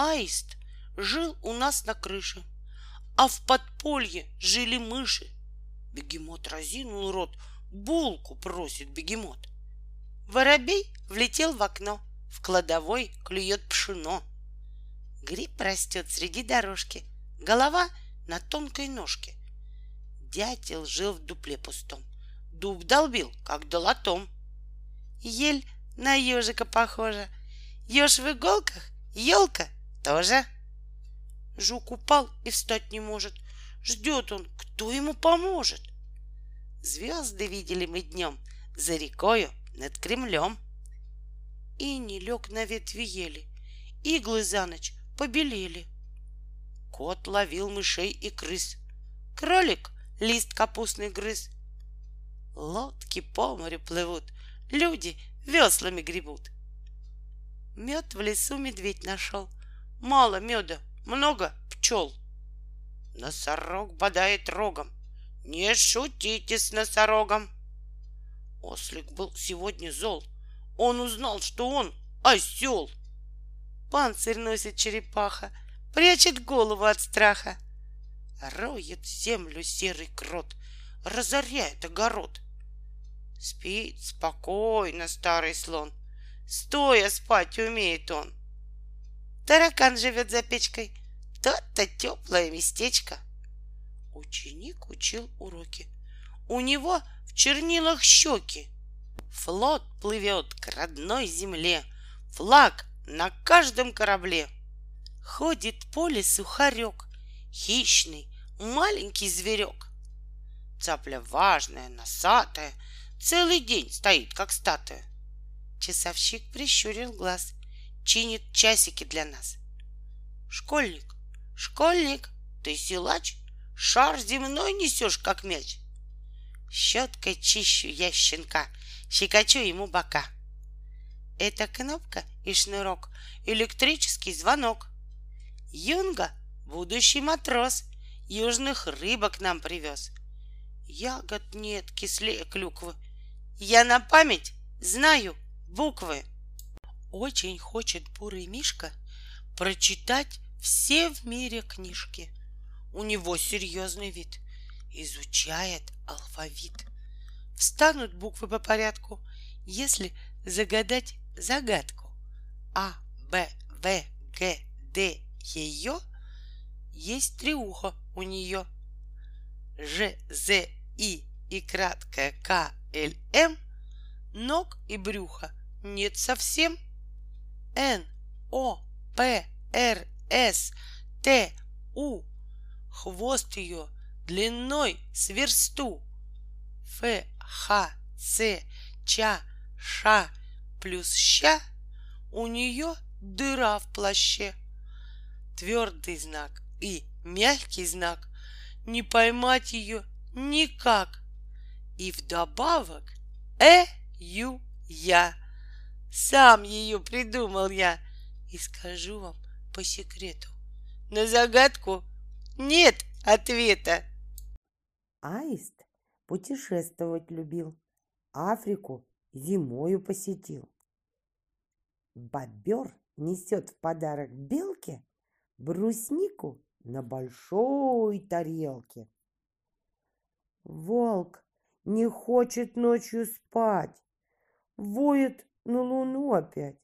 Аист жил у нас на крыше, а в подполье жили мыши. Бегемот разинул рот, булку просит бегемот. Воробей влетел в окно, в кладовой клюет пшено. Гриб растет среди дорожки, голова на тонкой ножке. Дятел жил в дупле пустом, дуб долбил, как долотом. Ель на ежика похожа, еж в иголках, елка тоже. Жук упал и встать не может. Ждет он, кто ему поможет. Звезды видели мы днем за рекою над Кремлем. И не лег на ветви ели, иглы за ночь побелели. Кот ловил мышей и крыс, кролик лист капустный грыз. Лодки по морю плывут, люди веслами гребут. Мед в лесу медведь нашел, мало меда, много пчел. Носорог бодает рогом, не шутите с носорогом. Ослик был сегодня зол, он узнал, что он осел. Панцирь носит черепаха, прячет голову от страха. Роет землю серый крот, разоряет огород. Спит спокойно старый слон, стоя спать умеет он. Таракан живет за печкой, то-то теплое местечко. Ученик учил уроки. У него в чернилах щеки. Флот плывет к родной земле, флаг на каждом корабле. Ходит по лесу хорек, хищный, маленький зверек. Цапля важная, носатая, целый день стоит, как статуя. Часовщик прищурил глаз, чинит часики для нас. Школьник, школьник, ты силач, шар земной несешь, как мяч. Щеткой чищу я щенка, щекочу ему бока. Это кнопка и шнурок, электрический звонок. Юнга, будущий матрос, южных рыбок нам привез. Ягод нет кислее клюквы. Я на память знаю буквы. Очень хочет бурый мишка прочитать все в мире книжки. У него серьезный вид, изучает алфавит. Встанут буквы по порядку, если загадать загадку. А, Б, В, Г, Д, ее есть три уха у нее. Ж, З, И и краткое К, Л, М ног и брюха нет совсем. Н, О, П, Р, С, Т, У хвост ее длиной с версту. Ф, Х, Ц, Ч, Ш плюс Щ у нее дыра в плаще. Твердый знак и мягкий знак. Не поймать ее никак. И вдобавок э, ю, я. Сам ее придумал я. И скажу вам по секрету. На загадку нет ответа. Аист путешествовать любил, Африку зимою посетил. Бобер несет в подарок белке бруснику на большой тарелке. Волк не хочет ночью спать, воет на луну опять.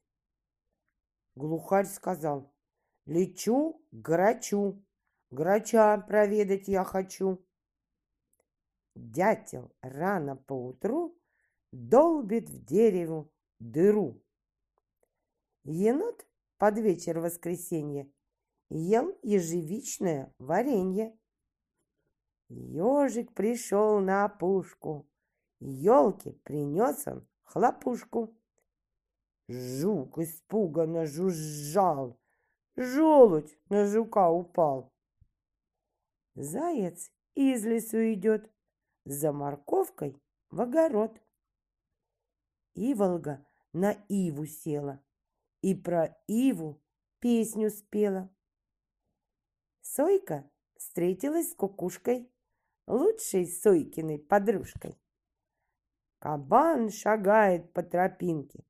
Глухарь сказал, лечу к грачу, Грача проведать я хочу. Дятел рано поутру долбит в дереву дыру. Енот под вечер воскресенья ел ежевичное варенье. Ежик пришел на опушку, елки принес он хлопушку. Жук испуганно жужжал, желудь на жука упал. Заяц из лесу идет, за морковкой в огород. Иволга на иву села и про иву песню спела. Сойка встретилась с кукушкой, лучшей Сойкиной подружкой. Кабан шагает по тропинке,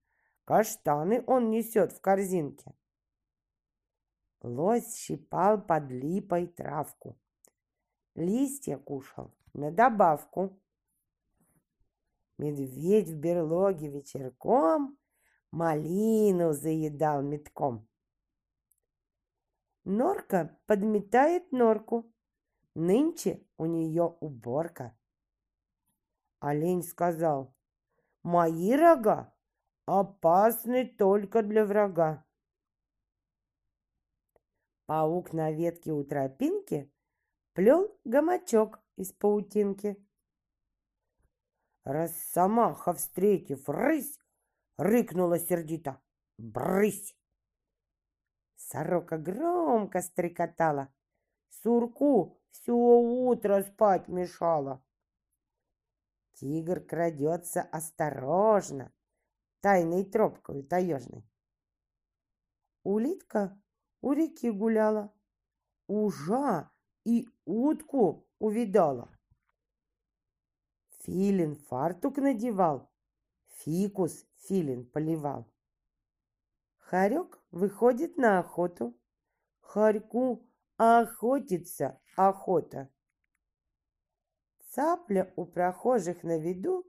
каштаны он несет в корзинке. Лось щипал под липой травку. Листья кушал на добавку. Медведь в берлоге вечерком малину заедал метком. Норка подметает норку. Нынче у нее уборка. Олень сказал, мои рога опасны только для врага. Паук на ветке у тропинки плел гамачок из паутинки. Росомаха, встретив рысь, рыкнула сердито. «Брысь!» Сорока громко стрекотала, сурку все утро спать мешала. Тигр крадется осторожно, тайной тропкой таежной. Улитка у реки гуляла, ужа и утку увидала. Филин фартук надевал, фикус филин поливал. Харек выходит на охоту, Харьку охотится охота. Цапля у прохожих на виду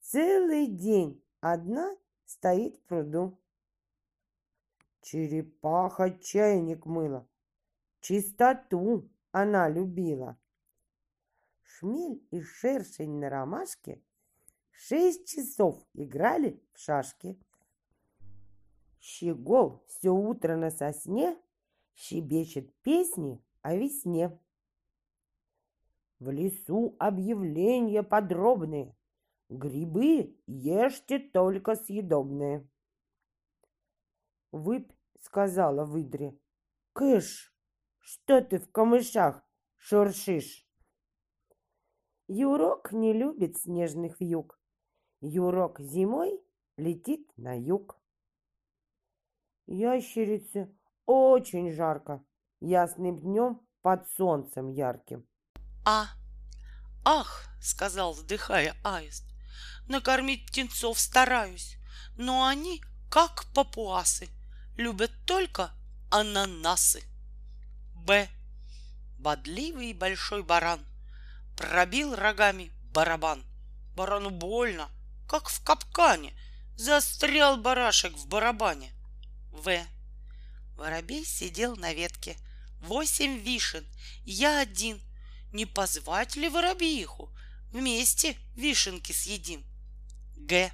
Целый день одна стоит в пруду. Черепаха чайник мыла, Чистоту она любила. Шмель и шершень на ромашке Шесть часов играли в шашки. Щегол все утро на сосне Щебечет песни о весне. В лесу объявления подробные. Грибы ешьте только съедобные. Выпь сказала выдре. Кыш, что ты в камышах шуршишь? Юрок не любит снежных вьюг. Юрок зимой летит на юг. Ящерице очень жарко, ясным днем под солнцем ярким. А, ах, сказал, вздыхая аист, накормить птенцов стараюсь, но они, как папуасы, любят только ананасы. Б. Бодливый большой баран пробил рогами барабан. Барану больно, как в капкане, застрял барашек в барабане. В. Воробей сидел на ветке. Восемь вишен, я один. Не позвать ли воробьиху? Вместе вишенки съедим. Г.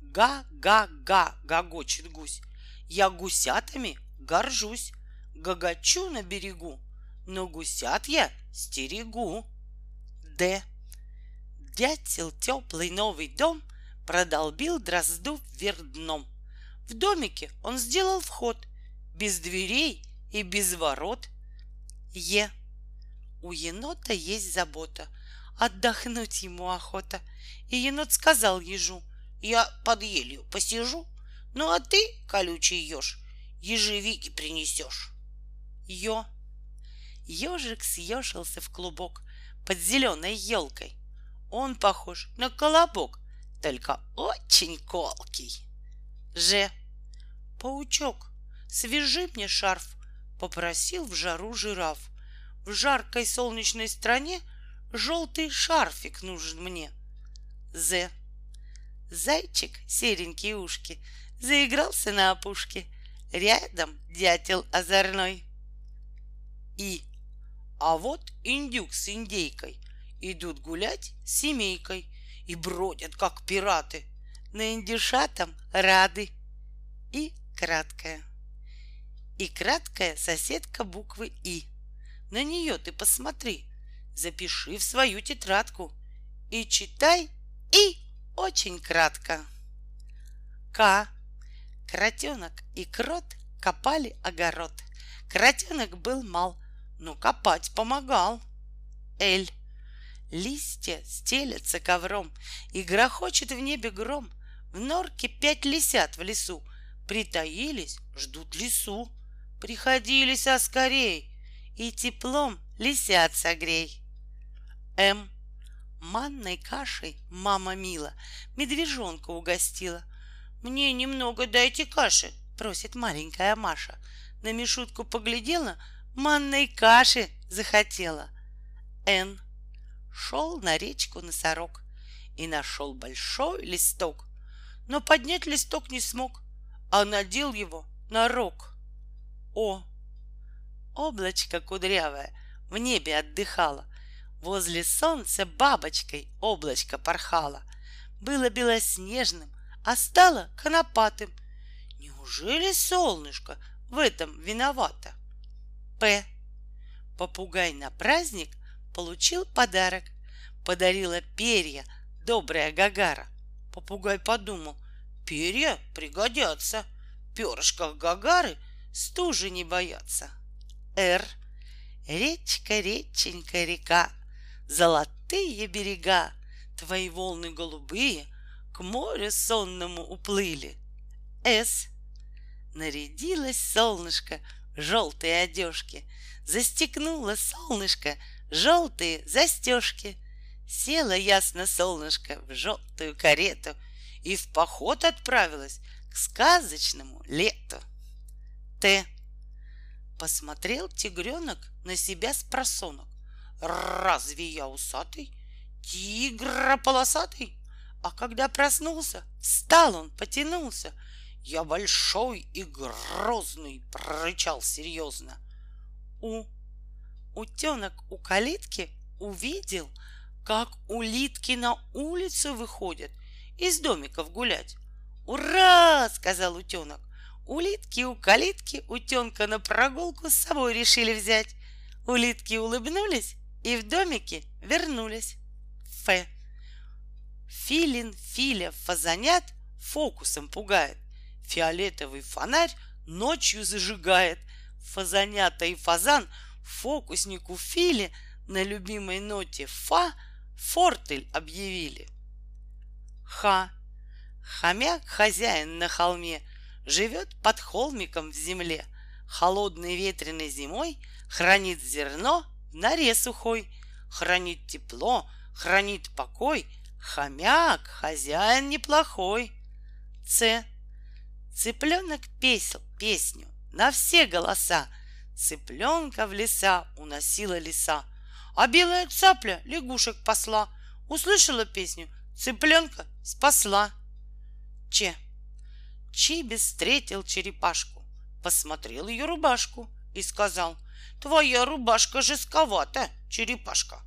Га-га-га, гогочет гусь. Я гусятами горжусь. Гагачу на берегу, но гусят я стерегу. Д. Дятел теплый новый дом продолбил дрозду вверх дном. В домике он сделал вход — без дверей и без ворот. Е. У енота есть забота, отдохнуть ему охота. И енот сказал ежу, я под елью посижу, ну а ты, колючий еж, ежевики принесешь. Ё. Ежик съежился в клубок под зеленой елкой. Он похож на колобок, только очень колкий. Ж. Паучок Свяжи мне шарф, попросил в жару жираф. В жаркой солнечной стране желтый шарфик нужен мне. З. Зайчик, серенькие ушки, заигрался на опушке. Рядом дятел озорной. И. А вот индюк с индейкой идут гулять с семейкой и бродят, как пираты. На индюшатам рады. И краткое и краткая соседка буквы И. На нее ты посмотри, запиши в свою тетрадку и читай И очень кратко. К. Кротенок и крот копали огород. Кротенок был мал, но копать помогал. Эль. Листья стелятся ковром, И грохочет в небе гром. В норке пять лисят в лесу, Притаились, ждут лесу. Приходились, а скорей, И теплом лисят согрей. М. Манной кашей мама мила Медвежонка угостила. Мне немного дайте каши, Просит маленькая Маша. На Мишутку поглядела, манной каши захотела. Н. Шел на речку носорог и нашел большой листок, но поднять листок не смог, а надел его на рог. О. Облачко кудрявое в небе отдыхало, возле солнца бабочкой облачко порхало. Было белоснежным, а стало конопатым. Неужели солнышко в этом виновато? П. Попугай на праздник получил подарок. Подарила перья добрая Гагара. Попугай подумал, перья пригодятся. В Гагары стужи не боятся. Р. Речка, реченька, река, Золотые берега, Твои волны голубые К морю сонному уплыли. С. Нарядилось солнышко в желтые одежки, Застегнуло солнышко желтые застежки. Села ясно солнышко в желтую карету И в поход отправилась к сказочному лету. Т. Посмотрел тигренок на себя с просонок. Разве я усатый? Тигра полосатый? А когда проснулся, встал он, потянулся. Я большой и грозный, прорычал серьезно. У. Утенок у калитки увидел, как улитки на улицу выходят из домиков гулять. «Ура!» — сказал утенок. Улитки у калитки утенка на прогулку с собой решили взять. Улитки улыбнулись и в домике вернулись. Ф. Филин Филя фазанят фокусом пугает. Фиолетовый фонарь ночью зажигает. Фазанята и фазан фокуснику Филе на любимой ноте фа фортель объявили. Ха. Хомяк хозяин на холме живет под холмиком в земле. Холодной ветреной зимой хранит зерно норе сухой, хранит тепло, хранит покой. Хомяк, хозяин неплохой. Ц. Цыпленок песел песню на все голоса. Цыпленка в леса уносила леса, а белая цапля лягушек посла. Услышала песню, цыпленка спасла. Че. Чиби встретил черепашку, посмотрел ее рубашку и сказал, «Твоя рубашка жестковата, черепашка.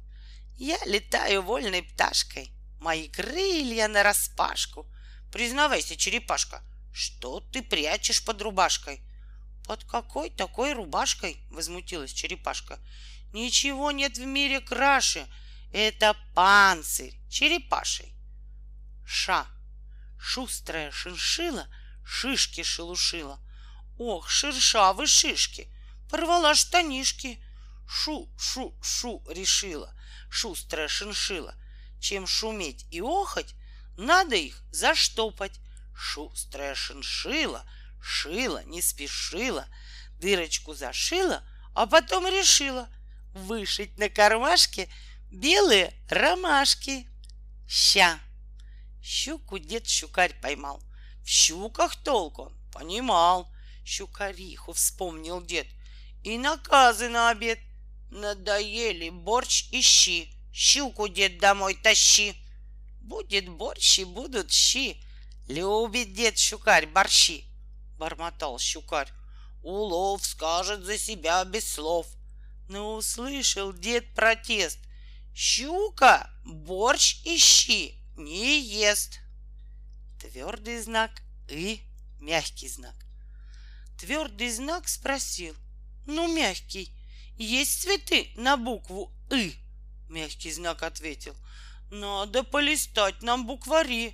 Я летаю вольной пташкой, мои крылья на распашку. Признавайся, черепашка, что ты прячешь под рубашкой?» «Под какой такой рубашкой?» — возмутилась черепашка. «Ничего нет в мире краше. Это панцирь черепашей». Ша. Шустрая шиншила шишки шелушила. Ох, шершавы шишки, порвала штанишки. Шу-шу-шу решила шустрая шиншила. Чем шуметь и охоть, надо их заштопать. Шустрая шиншила шила, не спешила, дырочку зашила, а потом решила вышить на кармашке белые ромашки. Ща! Щуку дед щукарь поймал — в щуках толк он понимал. Щукариху вспомнил дед. И наказы на обед. Надоели борщ и щи. Щуку дед домой тащи. Будет борщ и будут щи. Любит дед щукарь борщи. Бормотал щукарь. Улов скажет за себя без слов. Но услышал дед протест. Щука борщ и щи не ест. Твердый знак «и», мягкий знак. Твердый знак спросил, ну, мягкий, есть цветы на букву «и»? Мягкий знак ответил, надо полистать нам буквари.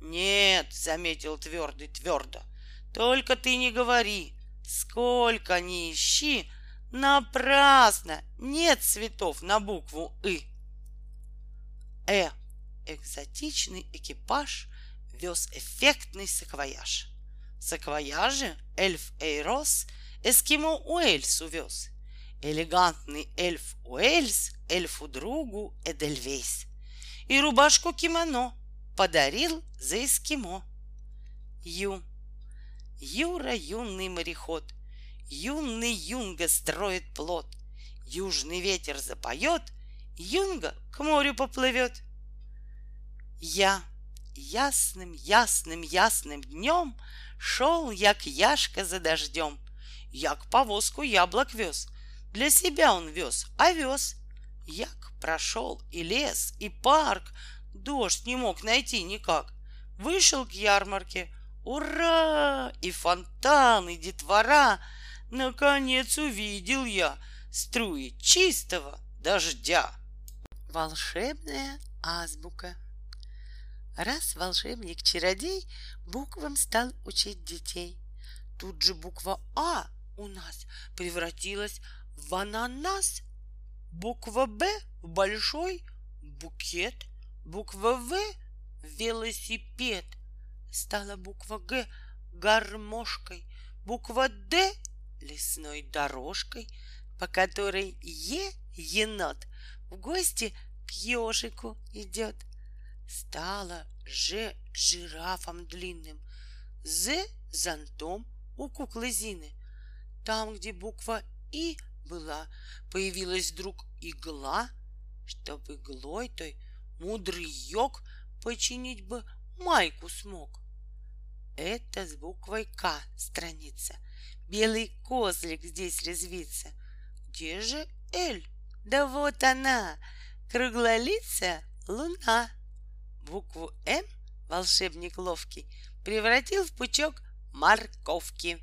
Нет, заметил твердый твердо, только ты не говори, сколько ни ищи, напрасно нет цветов на букву «и». Э. Экзотичный экипаж вез эффектный саквояж. В саквояже эльф Эйрос эскимо Уэльс увез. Элегантный эльф Уэльс эльфу другу Эдельвейс. И рубашку кимоно подарил за эскимо. Ю. Юра юный мореход. Юный юнга строит плод. Южный ветер запоет, Юнга к морю поплывет. Я ясным, ясным, ясным днем Шел я к Яшка за дождем. Як повозку яблок вез. Для себя он вез, овес. Як прошел и лес, и парк, Дождь не мог найти никак. Вышел к ярмарке, ура! И фонтан, и детвора. Наконец увидел я струи чистого дождя. Волшебная азбука. Раз волшебник-чародей буквам стал учить детей. Тут же буква А у нас превратилась в ананас, буква Б в большой букет, буква В велосипед. Стала буква Г гармошкой, буква Д лесной дорожкой, по которой Е енот в гости к ежику идет. Стала Ж жирафом длинным, З зонтом у куклы Зины. Там, где буква И была, появилась вдруг игла, Чтоб иглой той мудрый йог починить бы майку смог. Это с буквой К страница. Белый козлик здесь резвится. Где же Эль? Да вот она, круглолицая луна. Букву М волшебник ловкий превратил в пучок морковки.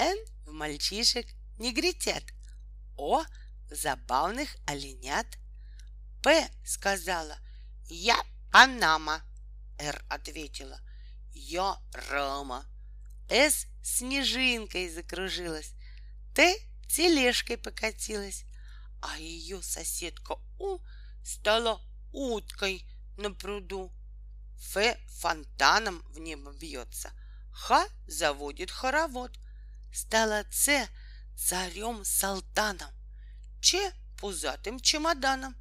Н в мальчишек негритят. О в забавных оленят. П сказала «Я Панама». Р ответила «Я Рама». С снежинкой закружилась. Т тележкой покатилась а ее соседка У стала уткой на пруду. Ф фонтаном в небо бьется, Х заводит хоровод. Стала Ц царем-салтаном, Ч пузатым чемоданом.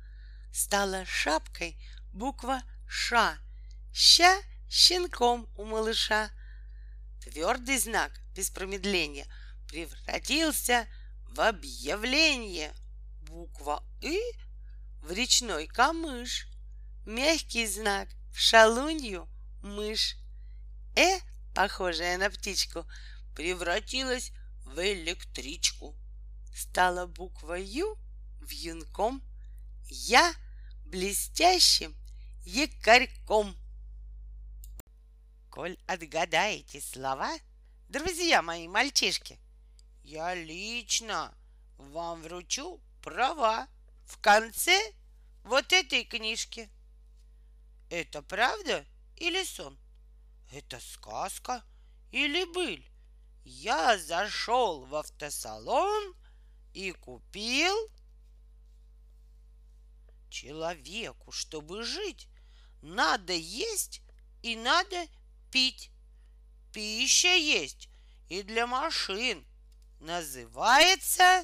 Стала шапкой буква Ш, Ща щенком у малыша. Твердый знак без промедления превратился в объявление — буква «И» в речной камыш, мягкий знак в шалунью мышь. «Э», похожая на птичку, превратилась в электричку. Стала буква «Ю» в юнком, «Я» блестящим якорьком. Коль отгадаете слова, друзья мои мальчишки, я лично вам вручу права в конце вот этой книжки. Это правда или сон? Это сказка или быль? Я зашел в автосалон и купил человеку, чтобы жить, надо есть и надо пить. Пища есть и для машин. Называется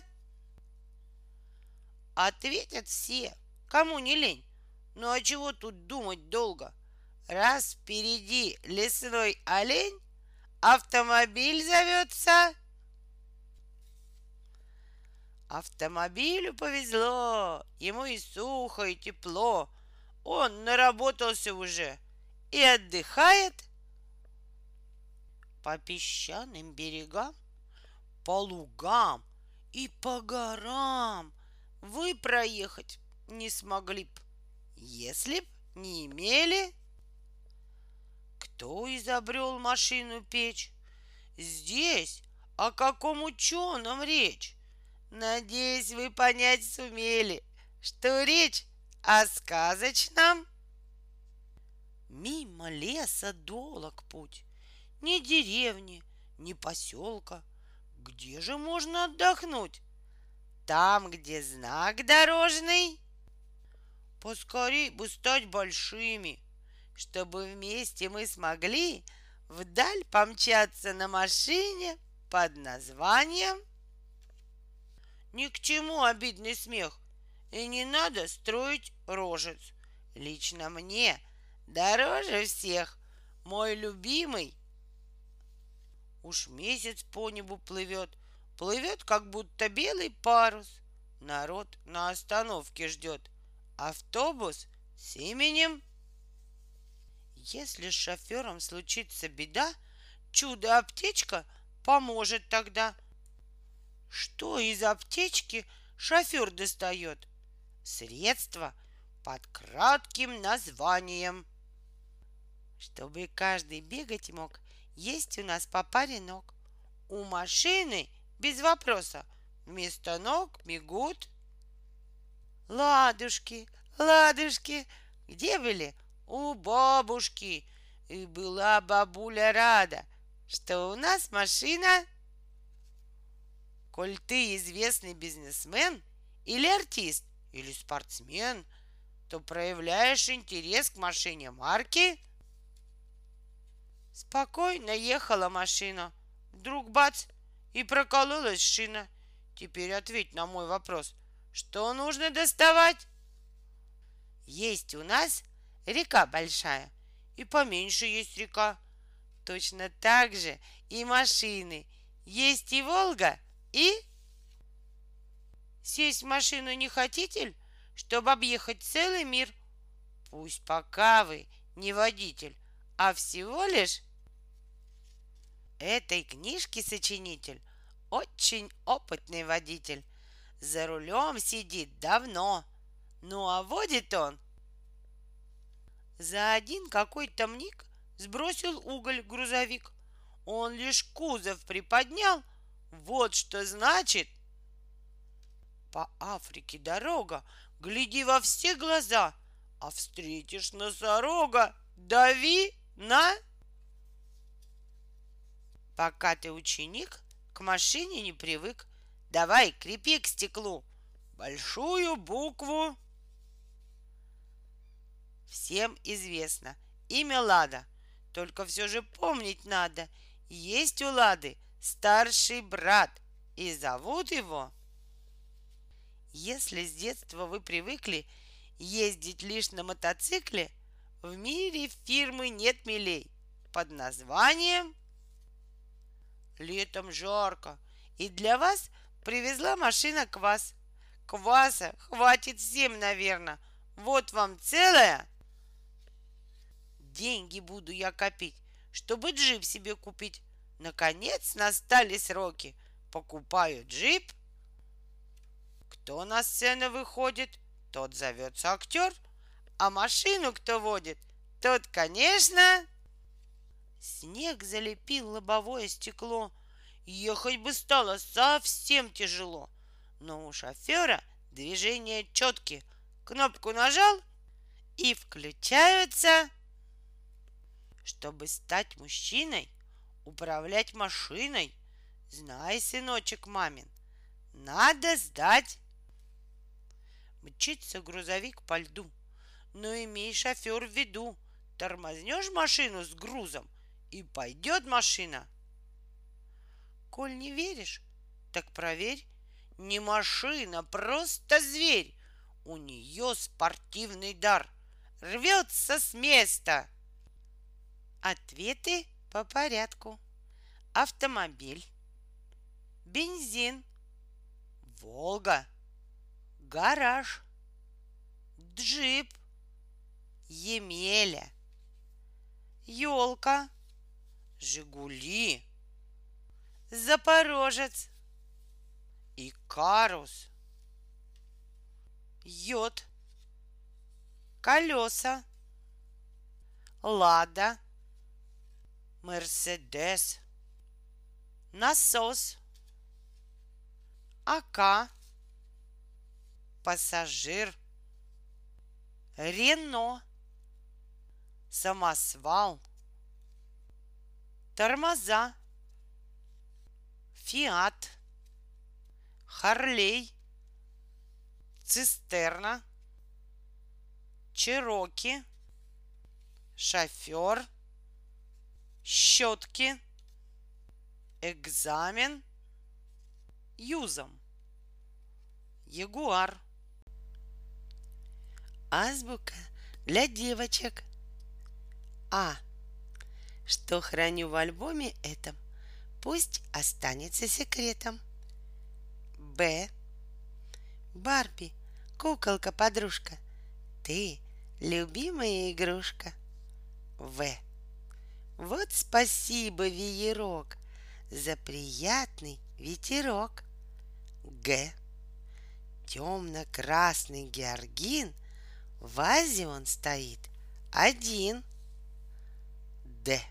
Ответят все, кому не лень. Ну а чего тут думать долго? Раз впереди лесной олень, автомобиль зовется... Автомобилю повезло, ему и сухо, и тепло. Он наработался уже и отдыхает по песчаным берегам, по лугам и по горам — вы проехать не смогли б, если б не имели. Кто изобрел машину печь? Здесь о каком ученом речь? Надеюсь, вы понять сумели, что речь о сказочном. Мимо леса долог путь, ни деревни, ни поселка. Где же можно отдохнуть? Там, где знак дорожный. Поскорей бы стать большими, чтобы вместе мы смогли вдаль помчаться на машине под названием Ни к чему обидный смех, и не надо строить рожец. Лично мне дороже всех мой любимый. Уж месяц по небу плывет, Плывет, как будто белый парус. Народ на остановке ждет. Автобус с именем. Если с шофером случится беда, чудо-аптечка поможет тогда. Что из аптечки шофер достает? Средство под кратким названием. Чтобы каждый бегать мог, есть у нас по паре ног. У машины без вопроса вместо ног бегут ладушки, ладушки. Где были? У бабушки. И была бабуля рада, что у нас машина. Коль ты известный бизнесмен или артист, или спортсмен, то проявляешь интерес к машине марки. Спокойно ехала машина. Вдруг бац, и прокололась шина. Теперь ответь на мой вопрос. Что нужно доставать? Есть у нас река большая, и поменьше есть река. Точно так же и машины. Есть и Волга, и... Сесть в машину не хотите, чтобы объехать целый мир? Пусть пока вы не водитель, а всего лишь этой книжки сочинитель очень опытный водитель. За рулем сидит давно. Ну а водит он за один какой-то миг сбросил уголь грузовик. Он лишь кузов приподнял. Вот что значит. По Африке дорога, гляди во все глаза, а встретишь носорога, дави на... Пока ты ученик, к машине не привык. Давай, крепи к стеклу. Большую букву Всем известно. Имя Лада. Только все же помнить надо. Есть у Лады старший брат. И зовут его... Если с детства вы привыкли ездить лишь на мотоцикле, в мире фирмы нет милей под названием Летом жарко, и для вас привезла машина квас. Кваса хватит всем, наверное. Вот вам целая Деньги буду я копить, чтобы джип себе купить. Наконец настали сроки. Покупаю джип. Кто на сцену выходит, тот зовется актер. А машину кто водит, тот, конечно... Снег залепил лобовое стекло. Ехать бы стало совсем тяжело. Но у шофера движения четкие. Кнопку нажал и включаются чтобы стать мужчиной, управлять машиной, знай, сыночек мамин, надо сдать. Мчится грузовик по льду, но имей шофер в виду, тормознешь машину с грузом, и пойдет машина. Коль не веришь, так проверь, не машина, просто зверь. У нее спортивный дар, рвется с места — Ответы по порядку. Автомобиль. Бензин. Волга. Гараж. Джип. Емеля. Елка. Жигули. Запорожец. Икарус. Йод. Колеса. Лада. Мерседес, насос, АК, пассажир, Рено, самосвал, тормоза, Фиат, Харлей, цистерна, Чероки, шофер – щетки, экзамен, юзом, ягуар. Азбука для девочек. А. Что храню в альбоме этом, пусть останется секретом. Б. Барби, куколка-подружка, ты любимая игрушка. В. Вот спасибо, веерок, за приятный ветерок. Г. Темно-красный георгин, в вазе он стоит один. Д.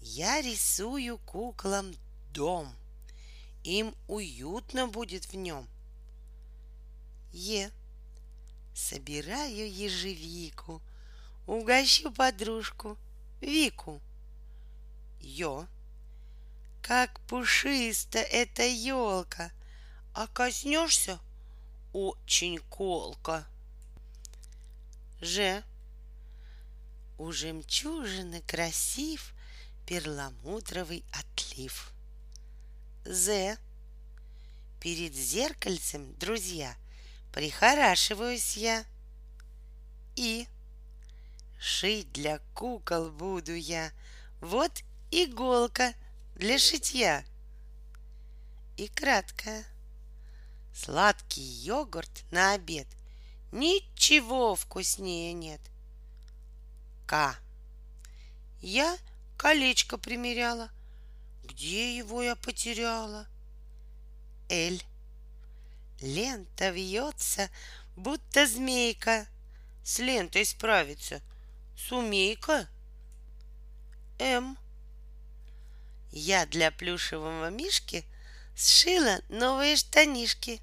Я рисую куклам дом. Им уютно будет в нем. Е. Собираю ежевику, Угощу подружку Вику. Ё. Как пушиста эта елка, А коснешься — очень колко. Ж. У жемчужины красив Перламутровый отлив. З. Перед зеркальцем, друзья, Прихорашиваюсь я. И. Шить для кукол буду я. Вот иголка для шитья. И краткое. Сладкий йогурт на обед. Ничего вкуснее нет. К. Я колечко примеряла. Где его я потеряла? Эль. Лента вьется, будто змейка. С лентой справиться сумейка. М. Я для плюшевого мишки сшила новые штанишки.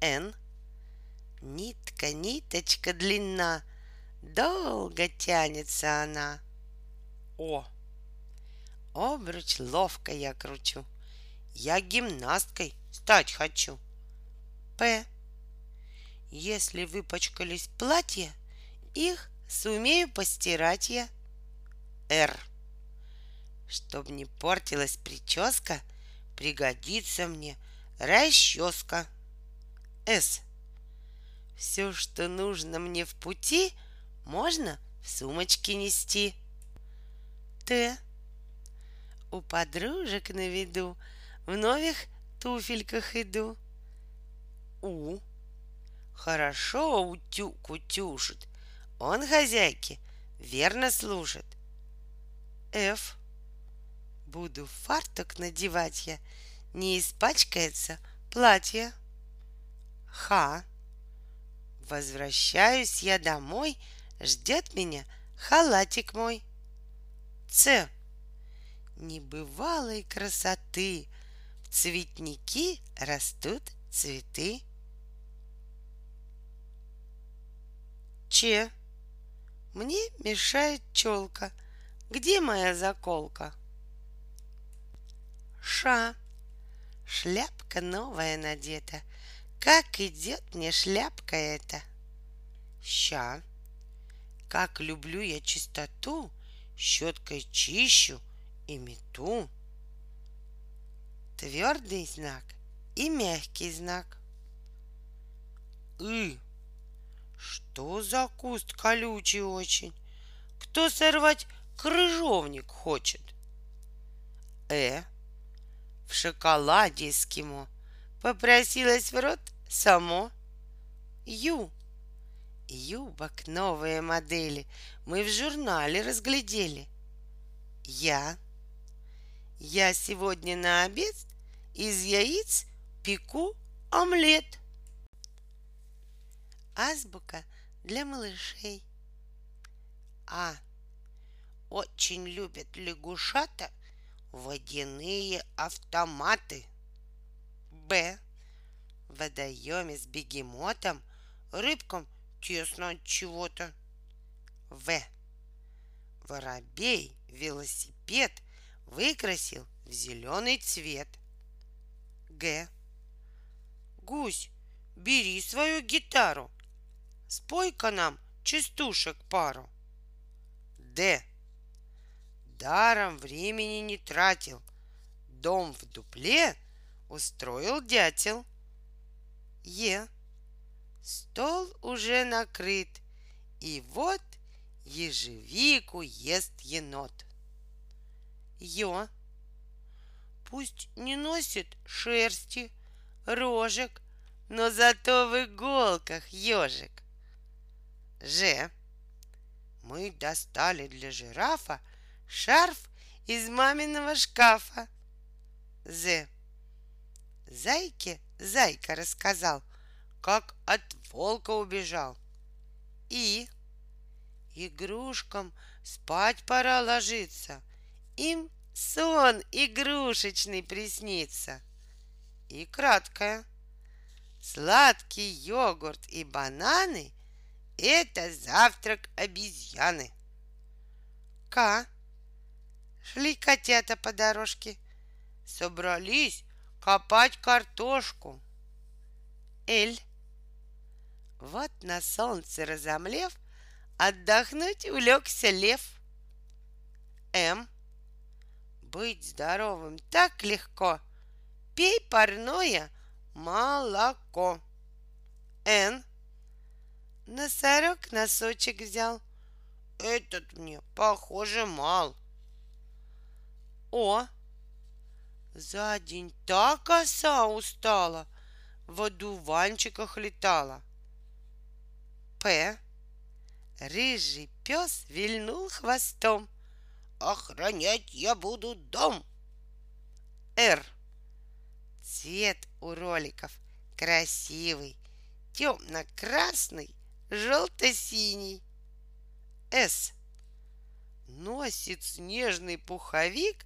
Н. Нитка, ниточка длинна, долго тянется она. О. Обруч ловко я кручу. Я гимнасткой стать хочу. П. Если выпачкались платья, их сумею постирать я. Р. Чтоб не портилась прическа, пригодится мне расческа. С. Все, что нужно мне в пути, можно в сумочке нести. Т. У подружек на виду в новых туфельках иду. У. Хорошо утюг утюжит, он хозяйке верно служит. Ф. Буду фартук надевать я, не испачкается платье. Х. Возвращаюсь я домой, ждет меня халатик мой. Ц. Небывалой красоты в цветники растут цветы. Че. Мне мешает челка. Где моя заколка? Ша. Шляпка новая надета. Как идет мне шляпка эта? Ща. Как люблю я чистоту, щеткой чищу и мету. Твердый знак и мягкий знак. И. Что за куст колючий очень? Кто сорвать крыжовник хочет? Э, в шоколаде эскимо Попросилась в рот само. Ю, юбок новые модели Мы в журнале разглядели. Я, я сегодня на обед Из яиц пеку омлет азбука для малышей. А. Очень любят лягушата водяные автоматы. Б. В водоеме с бегемотом рыбкам тесно от чего-то. В. Воробей велосипед выкрасил в зеленый цвет. Г. Гусь, бери свою гитару, Спой-ка нам частушек пару. Д. Даром времени не тратил. Дом в дупле устроил дятел. Е. Стол уже накрыт, и вот ежевику ест енот. Ё. Пусть не носит шерсти, рожек, но зато в иголках ежик. Ж. Мы достали для жирафа шарф из маминого шкафа. З. Зайке зайка рассказал, как от волка убежал. И игрушкам спать пора ложиться. Им сон игрушечный приснится. И краткое. Сладкий йогурт и бананы — это завтрак обезьяны. К. Шли котята по дорожке, собрались копать картошку. Эль. Вот на солнце разомлев, отдохнуть улегся лев. М. Быть здоровым так легко. Пей парное молоко. Н. Носорог носочек взял. Этот мне, похоже, мал. О. За день так коса устала, в одуванчиках летала. П. Рыжий пес вильнул хвостом. Охранять я буду дом. Р. Цвет у роликов красивый, темно-красный, желто-синий. С. Носит снежный пуховик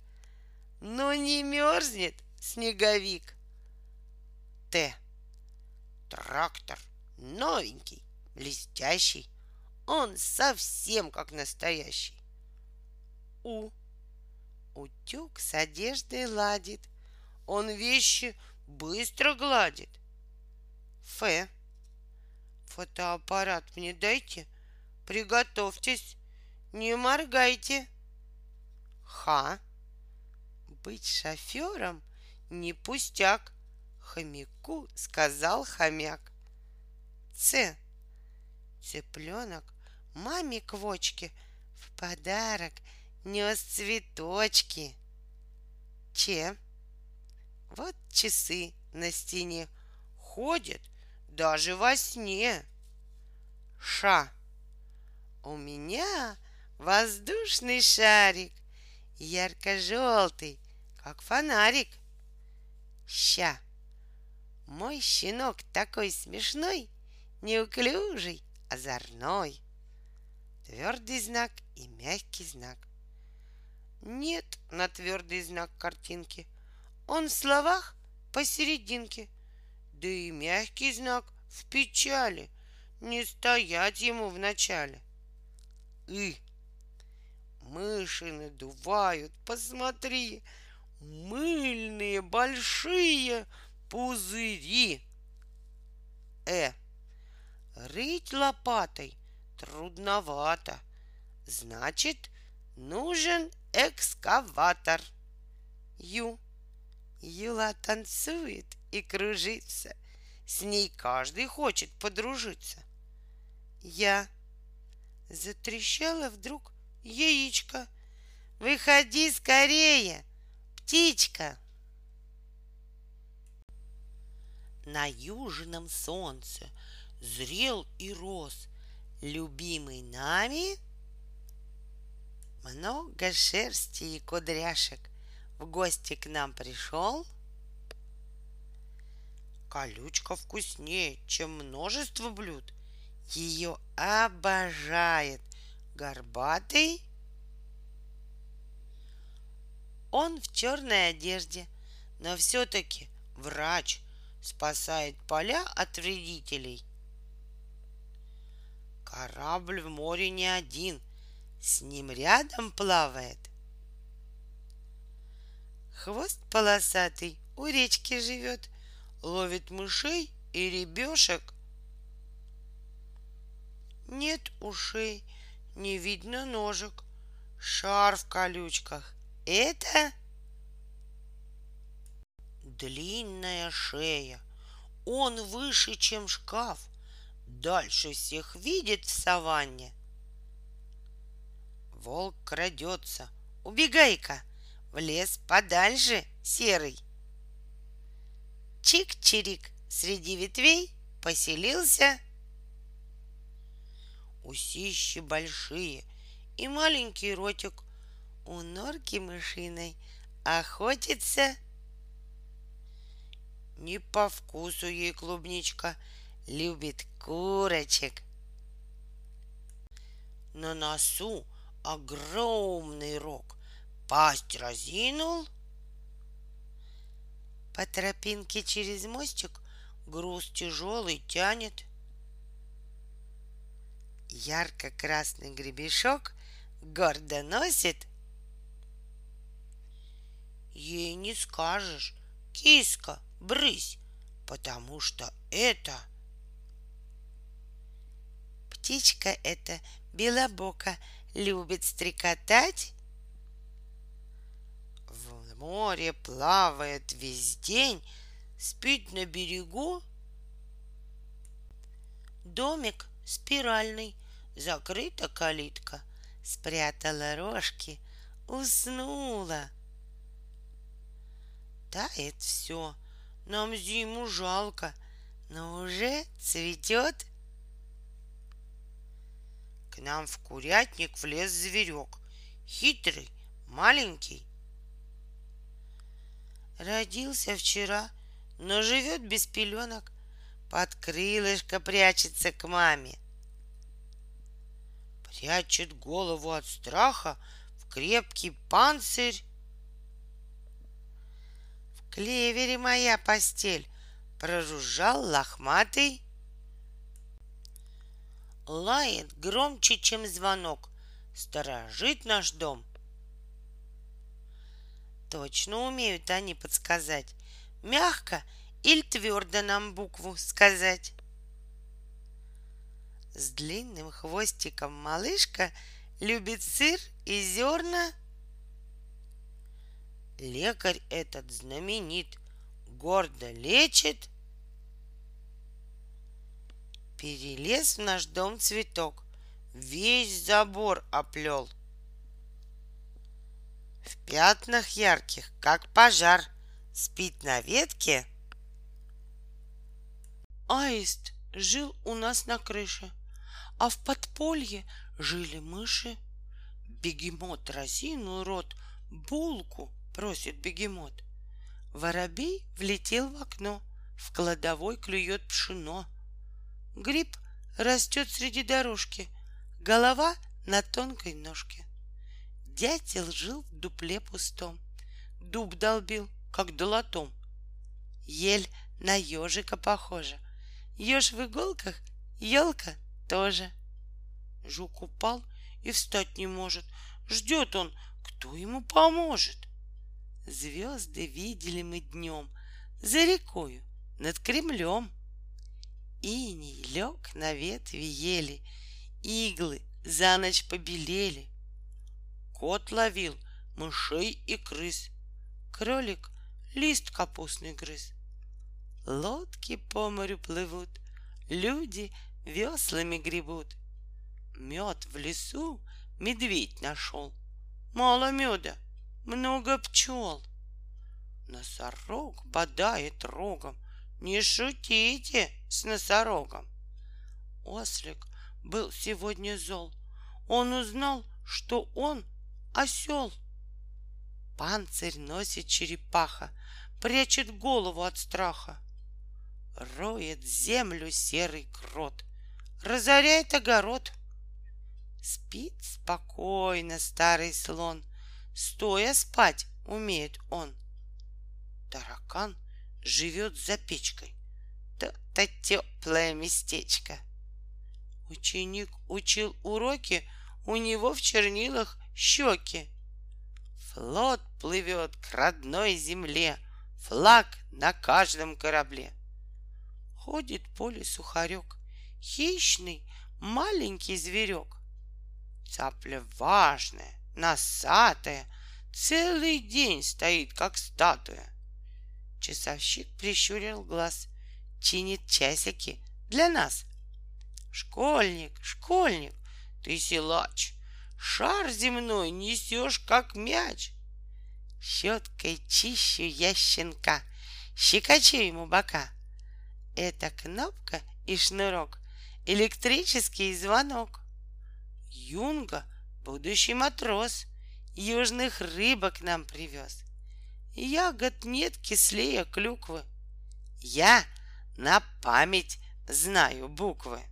но не мерзнет снеговик. Т. Трактор новенький, блестящий, он совсем как настоящий. У. Утюг с одеждой ладит, он вещи быстро гладит. Ф. Фотоаппарат мне дайте, приготовьтесь, не моргайте. Х. Быть шофером не пустяк, хомяку сказал хомяк. Ц. Цыпленок маме квочке в подарок нес цветочки. Че. Вот часы на стене ходят даже во сне. Ша. У меня воздушный шарик, ярко-желтый, как фонарик. Ща. Мой щенок такой смешной, неуклюжий, озорной. Твердый знак и мягкий знак. Нет на твердый знак картинки. Он в словах посерединке. Да и мягкий знак в печали. Не стоять ему в начале. И мыши надувают, посмотри, мыльные большие пузыри. Э. Рыть лопатой трудновато. Значит, нужен экскаватор. Ю. Юла танцует и кружится. С ней каждый хочет подружиться. Я. Затрещала вдруг яичко. Выходи скорее, птичка. На южном солнце зрел и рос любимый нами много шерсти и кудряшек в гости к нам пришел. Колючка вкуснее, чем множество блюд. Ее обожает горбатый Он в черной одежде, но все-таки врач спасает поля от вредителей. Корабль в море не один, с ним рядом плавает. Хвост полосатый у речки живет, ловит мышей и ребешек. Нет ушей, не видно ножек, шар в колючках, это длинная шея. Он выше, чем шкаф. Дальше всех видит в саванне. Волк крадется. Убегай-ка в лес подальше, серый. Чик-чирик среди ветвей поселился Усищи большие и маленький ротик у норки мышиной охотится. Не по вкусу ей клубничка, любит курочек. На носу огромный рог, пасть разинул. По тропинке через мостик груз тяжелый тянет. Ярко-красный гребешок гордо носит. Ей не скажешь, киска, брысь, потому что это Птичка эта белобока любит стрекотать. Море плавает весь день, спит на берегу. Домик спиральный, закрыта калитка, спрятала рожки, уснула. Тает все, нам зиму жалко, но уже цветет. К нам в курятник влез зверек, хитрый, маленький. Родился вчера, но живет без пеленок, под крылышко прячется к маме. Прячет голову от страха в крепкий панцирь. В клевере моя постель прожужжал лохматый. Лает громче, чем звонок, сторожит наш дом. Точно умеют они подсказать, мягко или твердо нам букву сказать. С длинным хвостиком малышка любит сыр и зерна. Лекарь этот знаменит, гордо лечит. Перелез в наш дом цветок, весь забор оплел. В пятнах ярких, как пожар, спит на ветке Аист жил у нас на крыше — а в подполье жили мыши. Бегемот разинул рот, булку просит бегемот. Воробей влетел в окно, в кладовой клюет пшено. Гриб растет среди дорожки, голова на тонкой ножке. Дятел жил в дупле пустом, дуб долбил, как долотом. Ель на ежика похожа, еж в иголках, елка тоже. Жук упал и встать не может. Ждет он, кто ему поможет. Звезды видели мы днем за рекою над Кремлем. Иней лег на ветви ели, иглы за ночь побелели. Кот ловил мышей и крыс, кролик лист капустный грыз. Лодки по морю плывут, люди веслами гребут. Мед в лесу медведь нашел. Мало меда, много пчел. Носорог бодает рогом. Не шутите с носорогом. Ослик был сегодня зол. Он узнал, что он осел. Панцирь носит черепаха, прячет голову от страха. Роет землю серый крот — разоряет огород. Спит спокойно старый слон, стоя спать умеет он. Таракан живет за печкой, то-то теплое местечко. Ученик учил уроки, у него в чернилах щеки. Флот плывет к родной земле, флаг на каждом корабле. Ходит по лесу хорек, хищный маленький зверек. Цапля важная, носатая, целый день стоит, как статуя. Часовщик прищурил глаз, чинит часики для нас. Школьник, школьник, ты силач, шар земной несешь, как мяч. Щеткой чищу я щенка, щекочу ему бока. Это кнопка и шнурок, электрический звонок. Юнга, будущий матрос, южных рыбок нам привез. Ягод нет кислее клюквы. Я на память знаю буквы.